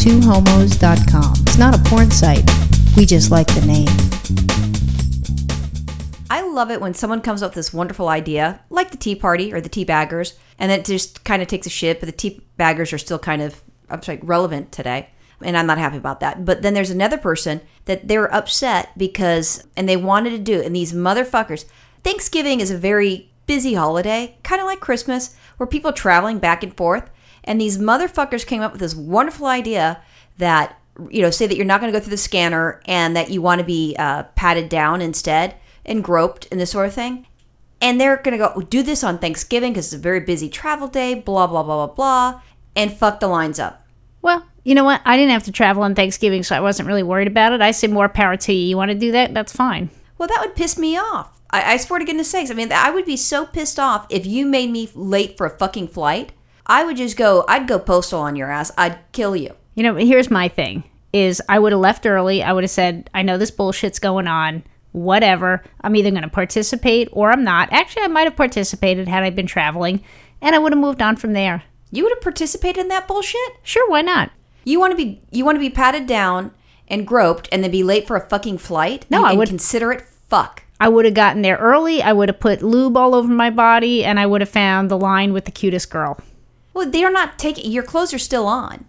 twohomos.com. It's not a porn site. We just like the name. I love it when someone comes up with this wonderful idea, like the Tea Party or the Tea Baggers, and it just kind of takes a shit, but the Tea Baggers are still kind of, I'm sorry, relevant today. And I'm not happy about that. But then there's another person that they were upset because, and they wanted to do it, and these motherfuckers. Thanksgiving is a very busy holiday, kind of like Christmas, where people traveling back and forth. And these motherfuckers came up with this wonderful idea that, you know, say that you're not going to go through the scanner and that you want to be uh, patted down instead and groped and this sort of thing. And they're going to go do this on Thanksgiving because it's a very busy travel day, blah, blah, blah, blah, blah, and fuck the lines up. Well, you know what? I didn't have to travel on Thanksgiving, so I wasn't really worried about it. I say more power to you. You want to do that? That's fine. Well, that would piss me off. I, I swear to goodness sakes. I mean, I would be so pissed off if you made me late for a fucking flight. I would just go, I'd go postal on your ass. I'd kill you. You know, here's my thing is I would have left early. I would have said, I know this bullshit's going on. Whatever. I'm either going to participate or I'm not. Actually, I might have participated had I been traveling, and I would have moved on from there. You would have participated in that bullshit? Sure, why not? You want to be you want to be patted down and groped and then be late for a fucking flight? No, you I would- consider it fuck. I would have gotten there early. I would have put lube all over my body, and I would have found the line with the cutest girl. Well, they are not taking your clothes are still on.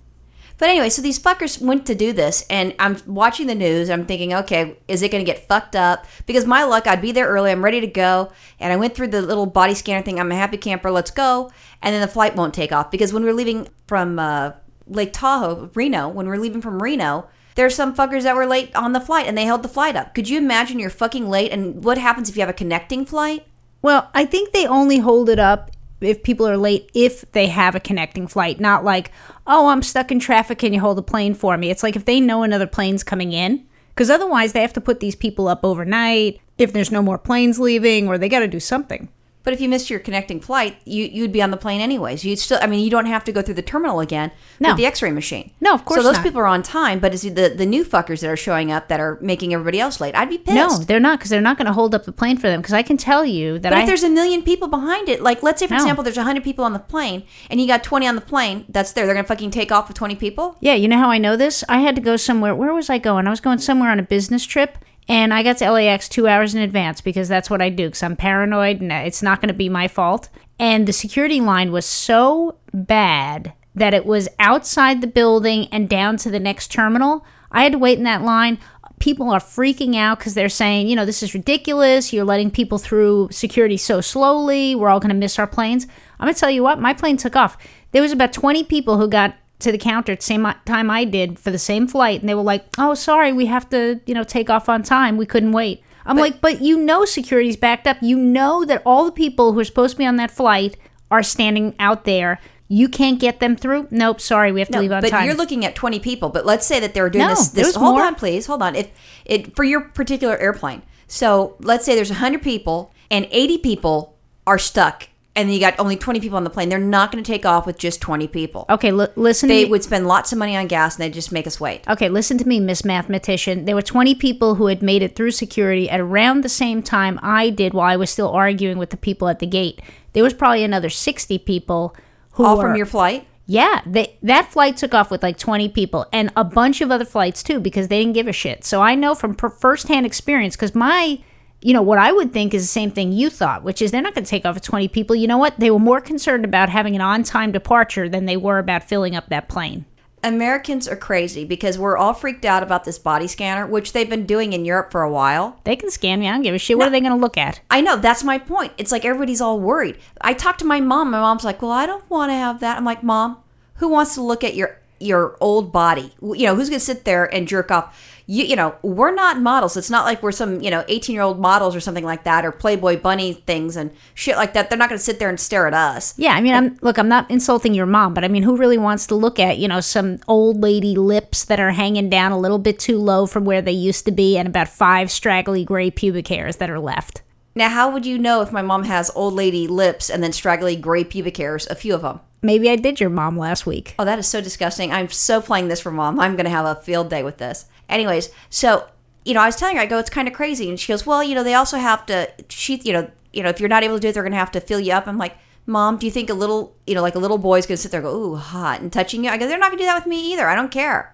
But anyway, so these fuckers went to do this, and I'm watching the news. I'm thinking, okay, is it going to get fucked up? Because my luck, I'd be there early. I'm ready to go, and I went through the little body scanner thing. I'm a happy camper. Let's go. And then the flight won't take off because when we're leaving from uh, Lake Tahoe, Reno, when we're leaving from Reno, there's some fuckers that were late on the flight, and they held the flight up. Could you imagine you're fucking late? And what happens if you have a connecting flight? Well, I think they only hold it up if people are late if they have a connecting flight, not like, oh, I'm stuck in traffic, can you hold a plane for me? It's like if they know another plane's coming in, because otherwise they have to put these people up overnight if there's no more planes leaving, or they got to do something. But if you missed your connecting flight, you you'd be on the plane anyways. You'd still, I mean, you don't have to go through the terminal again No. with the X-ray machine. No, of course So those not. people are on time, but it's the the new fuckers that are showing up that are making everybody else late. I'd be pissed. No, they're not, because they're not going to hold up the plane for them. Because I can tell you that But I if there's a million people behind it, like let's say for No. example, there's hundred people on the plane, and you got twenty on the plane. That's there. They're gonna fucking take off with twenty people. Yeah, you know how I know this? I had to go somewhere. Where was I going? I was going somewhere on a business trip, and I got to LAX two hours in advance because that's what I do. Because I'm paranoid, and it's not going to be my fault. And the security line was so bad that it was outside the building and down to the next terminal. I had to wait in that line. People are freaking out because they're saying, you know, this is ridiculous. You're letting people through security so slowly. We're all going to miss our planes. I'm going to tell you what, my plane took off. There was about 20 people who got to the counter at the same time I did for the same flight, and they were like, "Oh, sorry, we have to, you know, take off on time. We couldn't wait." I'm like, "But you know, security's backed up. You know that all the people who are supposed to be on that flight are standing out there. You can't get them through. Nope, sorry, we have to No, leave on but time." But you're looking at 20 people. But let's say that they were doing No, this. this hold more. on, please. Hold on. If it for your particular airplane. So let's say there's 100 people and 80 people are stuck, and you got only 20 people on the plane. They're not going to take off with just 20 people. okay, li- listen. They to me. would spend lots of money on gas, and they'd just make us wait. Okay, listen to me, Miss Mathematician. There were 20 people who had made it through security at around the same time I did while I was still arguing with the people at the gate. There was probably another 60 people who All were, from your flight. Yeah, they, that flight took off with like 20 people and a bunch of other flights too because they didn't give a shit. So I know from per- firsthand experience because my, you know, what I would think is the same thing you thought, which is they're not going to take off 20 people. You know what? They were more concerned about having an on time departure than they were about filling up that plane. Americans are crazy because we're all freaked out about this body scanner, which they've been doing in Europe for a while. They can scan me. I don't give a shit. What are they going to look at? I know that's my point. It's like everybody's all worried. I talked to my mom. My mom's like, "Well, I don't want to have that." I'm like, "Mom, who wants to look at your your old body? You know, who's going to sit there and jerk off?" You, you know, we're not models. It's not like we're some, you know, 18 year old models or something like that, or Playboy bunny things and shit like that. They're not going to sit there and stare at us. Yeah, I mean, I'm look. I'm not insulting your mom, but I mean, who really wants to look at you know some old lady lips that are hanging down a little bit too low from where they used to be, and about five straggly gray pubic hairs that are left? Now, how would you know if my mom has old lady lips and then straggly gray pubic hairs? A few of them. Maybe I did your mom last week. Oh, that is so disgusting. I'm so playing this for mom. I'm going to have a field day with this. Anyways, so, you know, I was telling her, I go, it's kind of crazy. And she goes, well, you know, they also have to, she, you know, you know, if you're not able to do it, they're going to have to fill you up. I'm like, Mom, do you think a little, you know, like a little boy's gonna sit there and go, ooh, hot, and touching you? I go, they're not gonna do that with me either. I don't care.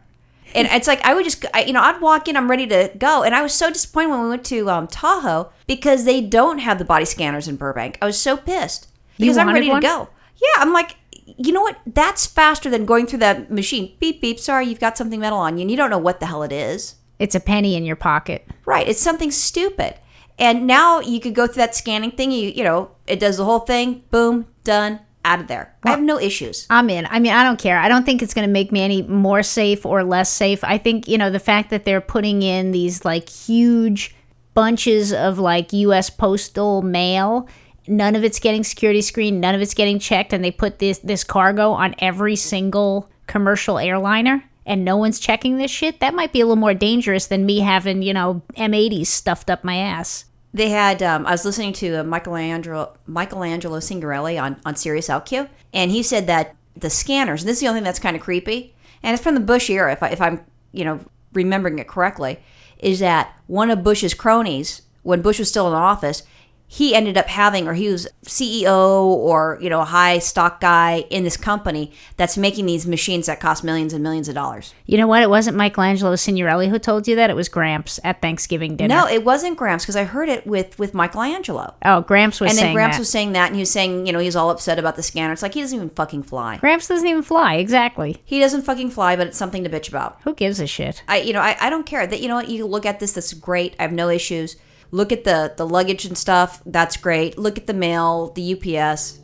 And it's like I would just, I, you know, I'd walk in, I'm ready to go, and I was so disappointed when we went to um, Tahoe because they don't have the body scanners in Burbank. I was so pissed because I'm ready one? to go. Yeah, I'm like, you know what? That's faster than going through that machine. Beep beep. Sorry, you've got something metal on you, and you don't know what the hell it is. It's a penny in your pocket. Right. It's something stupid. And now you could go through that scanning thing. You you know, it does the whole thing. Boom, done, out of there. I have no issues. I'm in. I mean, I don't care. I don't think it's going to make me any more safe or less safe. I think, you know, the fact that they're putting in these like huge bunches of like US postal mail, none of it's getting security screened, none of it's getting checked and they put this this cargo on every single commercial airliner and no one's checking this shit. That might be a little more dangerous than me having, you know, M80s stuffed up my ass. They had. Um, I was listening to uh, Michelangelo Michelangelo Signorile on on Sirius OutQ, and he said that the scanners. And this is the only thing that's kind of creepy, and it's from the Bush era, if I, if I'm you know remembering it correctly, is that one of Bush's cronies when Bush was still in office. He ended up having, or he was CEO or you know a high stock guy in this company that's making these machines that cost millions and millions of dollars. You know what? It wasn't Michelangelo Signorile who told you that. It was Gramps at Thanksgiving dinner. No, it wasn't Gramps because I heard it with with Michelangelo. Oh, Gramps was saying that. And then Gramps that. was saying that, and he was saying, you know, he's all upset about the scanner. It's like he doesn't even fucking fly. Gramps doesn't even fly. Exactly. He doesn't fucking fly, but it's something to bitch about. Who gives a shit? I, you know, I, I don't care. That you know what, you look at this. That's great. I have no issues. Look at the the luggage and stuff. That's great. Look at the mail, the UPS.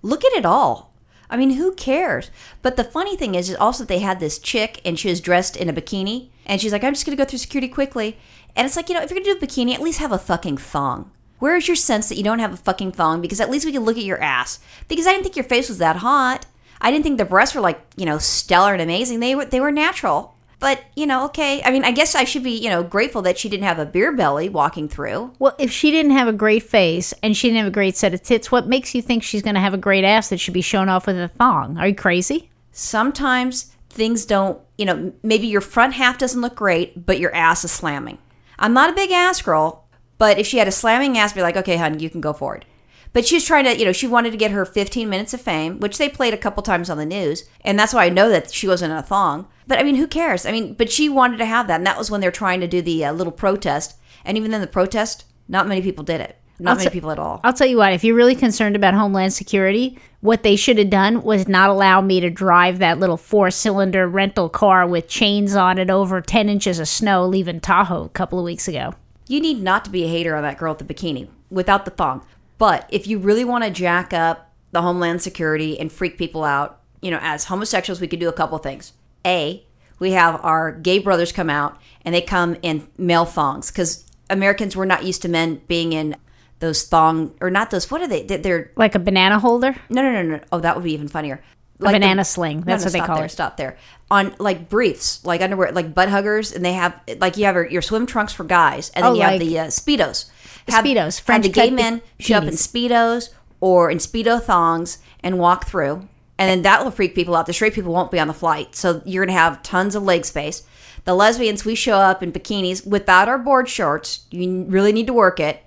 Look at it all. I mean, who cares? But the funny thing is, is also they had this chick, and she was dressed in a bikini, and she's like, "I'm just gonna go through security quickly." And it's like, you know, if you're gonna do a bikini, at least have a fucking thong. Where is your sense that you don't have a fucking thong? Because at least we can look at your ass. Because I didn't think your face was that hot. I didn't think the breasts were like, you know, stellar and amazing. They were they were natural. But, you know, okay. I mean, I guess I should be, you know, grateful that she didn't have a beer belly walking through. Well, if she didn't have a great face and she didn't have a great set of tits, what makes you think she's going to have a great ass that should be shown off with a thong? Are you crazy? Sometimes things don't, you know, maybe your front half doesn't look great, but your ass is slamming. I'm not a big ass girl, but if she had a slamming ass, I'd be like, okay, hun, you can go for it. But she was trying to, you know, she wanted to get her 15 minutes of fame, which they played a couple times on the news. And that's why I know that she wasn't in a thong. But I mean, who cares? I mean, but she wanted to have that. And that was when they were trying to do the uh, little protest. And even then, the protest, not many people did it. Not I'll many t- people at all. I'll tell you what, if you're really concerned about Homeland Security, what they should have done was not allow me to drive that little four cylinder rental car with chains on it over 10 inches of snow leaving Tahoe a couple of weeks ago. You need not to be a hater on that girl with the bikini without the thong. But if you really want to jack up the Homeland Security and freak people out, you know, as homosexuals, we could do a couple things. A, we have our gay brothers come out and they come in male thongs because Americans were not used to men being in those thong or not those. What are they? They- They're Like a banana holder? no, no, no, no. Oh, that would be even funnier. A banana sling. That's what they call there, it. Stop there. On like briefs, like underwear, like butt huggers, and they have like you have your, your swim trunks for guys, and then Oh, you like- have the uh, speedos. Have, Speedos, have French the gay men show up in speedos or in speedo thongs and walk through, and then that will freak people out. The straight people won't be on the flight, so you're gonna have tons of leg space. The lesbians, we show up in bikinis without our board shorts. You really need to work it.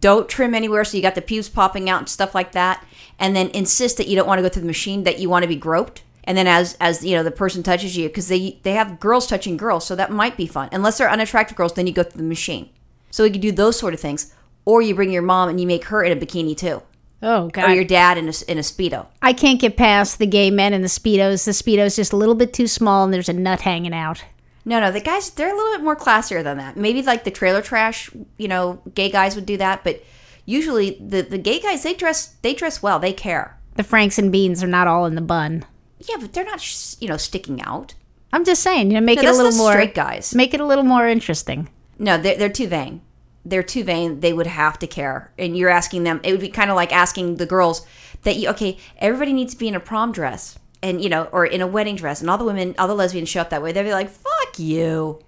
Don't trim anywhere so you got the pubes popping out and stuff like that. And then insist that you don't want to go through the machine, that you want to be groped. And then as as you know the person touches you because they they have girls touching girls, so that might be fun. Unless they're unattractive girls, then you go through the machine. So you can do those sort of things, or you bring your mom and you make her in a bikini too, Oh, okay. or your dad in a in a speedo. I can't get past the gay men in the Speedos. The Speedo's just a little bit too small and there's a nut hanging out. No, no, the guys they're a little bit more classier than that. Maybe like the trailer trash, you know, gay guys would do that, but usually the the gay guys they dress they dress well, they care. The Franks and Beans are not all in the bun. Yeah, but they're not sh- you know sticking out. I'm just saying, you know, make No, it a little more straight guys. Make it a little more interesting. No, they're, they're too vain. They're too vain. They would have to care. And you're asking them, it would be kind of like asking the girls that you, okay, everybody needs to be in a prom dress and, you know, or in a wedding dress. And all the women, all the lesbians show up that way. They'd be like, fuck you.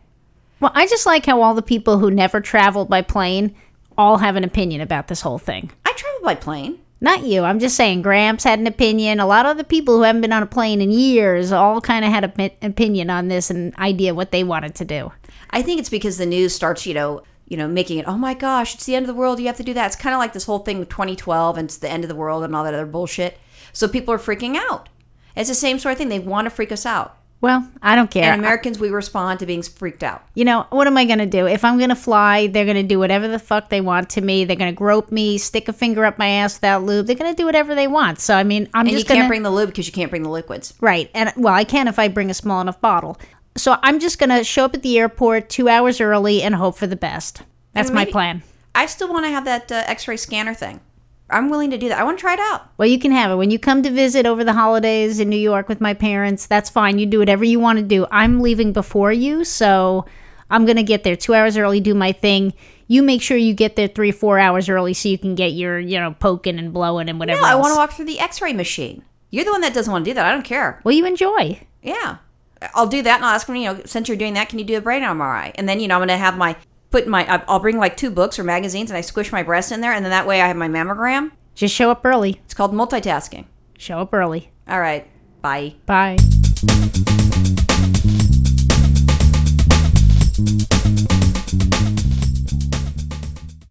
Well, I just like how all the people who never traveled by plane all have an opinion about this whole thing. I travel by plane. Not you. I'm just saying Gramps had an opinion. A lot of the people who haven't been on a plane in years all kind of had an opinion on this and idea what they wanted to do. I think it's because the news starts, you know, you know, making it, oh my gosh, it's the end of the world. You have to do that. It's kind of like this whole thing with 2012 and it's the end of the world and all that other bullshit. So people are freaking out. It's the same sort of thing. They want to freak us out. Well, I don't care. And Americans, we respond to being freaked out. you know, what am I going to do? If I'm going to fly, they're going to do whatever the fuck they want to me. They're going to grope me, stick a finger up my ass without lube. They're going to do whatever they want. So, I mean, I'm And you just can't going to. bring the lube because you can't bring the liquids. Right. And well, I can if I bring a small enough bottle. So I'm just going to show up at the airport two hours early and hope for the best. That's And my plan. I still want to have that uh, X-ray scanner thing. I'm willing to do that. I want to try it out. Well, you can have it. When you come to visit over the holidays in New York with my parents, that's fine. You do whatever you want to do. I'm leaving before you, so I'm going to get there two hours early, do my thing. You make sure you get there three, four hours early so you can get your, you know, poking and blowing and whatever No, I else. want to walk through the X-ray machine. You're the one that doesn't want to do that. I don't care. well, you enjoy. Yeah, I'll do that, and I'll ask them. You know, since you're doing that, can you do a brain MRI? And then you know, I'm going to have my put my. I'll bring like two books or magazines, and I squish my breast in there, and then that way I have my mammogram. Just show up early. It's called multitasking. Show up early. All right, bye. Bye.